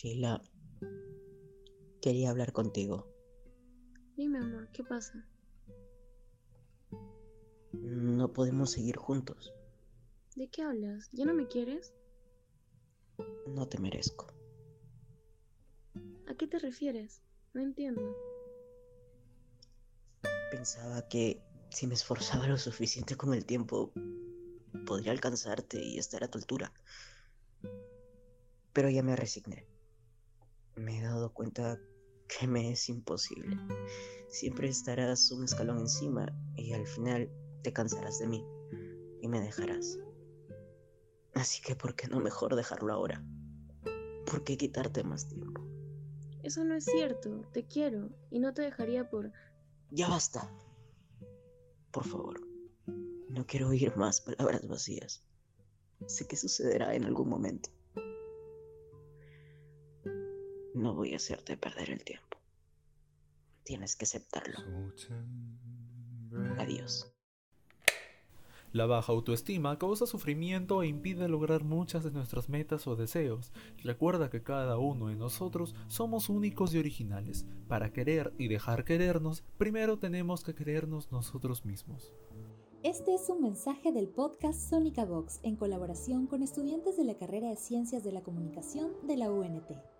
Sheila, quería hablar contigo. Dime, amor, ¿qué pasa? No podemos seguir juntos. ¿De qué hablas? ¿Ya no me quieres? No te merezco. ¿A qué te refieres? No entiendo. Pensaba que si me esforzaba lo suficiente con el tiempo, podría alcanzarte y estar a tu altura. Pero ya me resigné. Me he dado cuenta que me es imposible. Siempre estarás un escalón encima y al final te cansarás de mí y me dejarás. Así que, ¿por qué no mejor dejarlo ahora? ¿Por qué quitarte más tiempo? Eso no es cierto. Te quiero y no te dejaría por... Ya basta. Por favor. No quiero oír más palabras vacías. Sé que sucederá en algún momento. No voy a hacerte perder el tiempo. Tienes que aceptarlo. Adiós. La baja autoestima causa sufrimiento e impide lograr muchas de nuestras metas o deseos. Recuerda que cada uno de nosotros somos únicos y originales. Para querer y dejar querernos, primero tenemos que querernos nosotros mismos. Este es un mensaje del podcast Sónica Vox en colaboración con estudiantes de la carrera de Ciencias de la Comunicación de la UNT.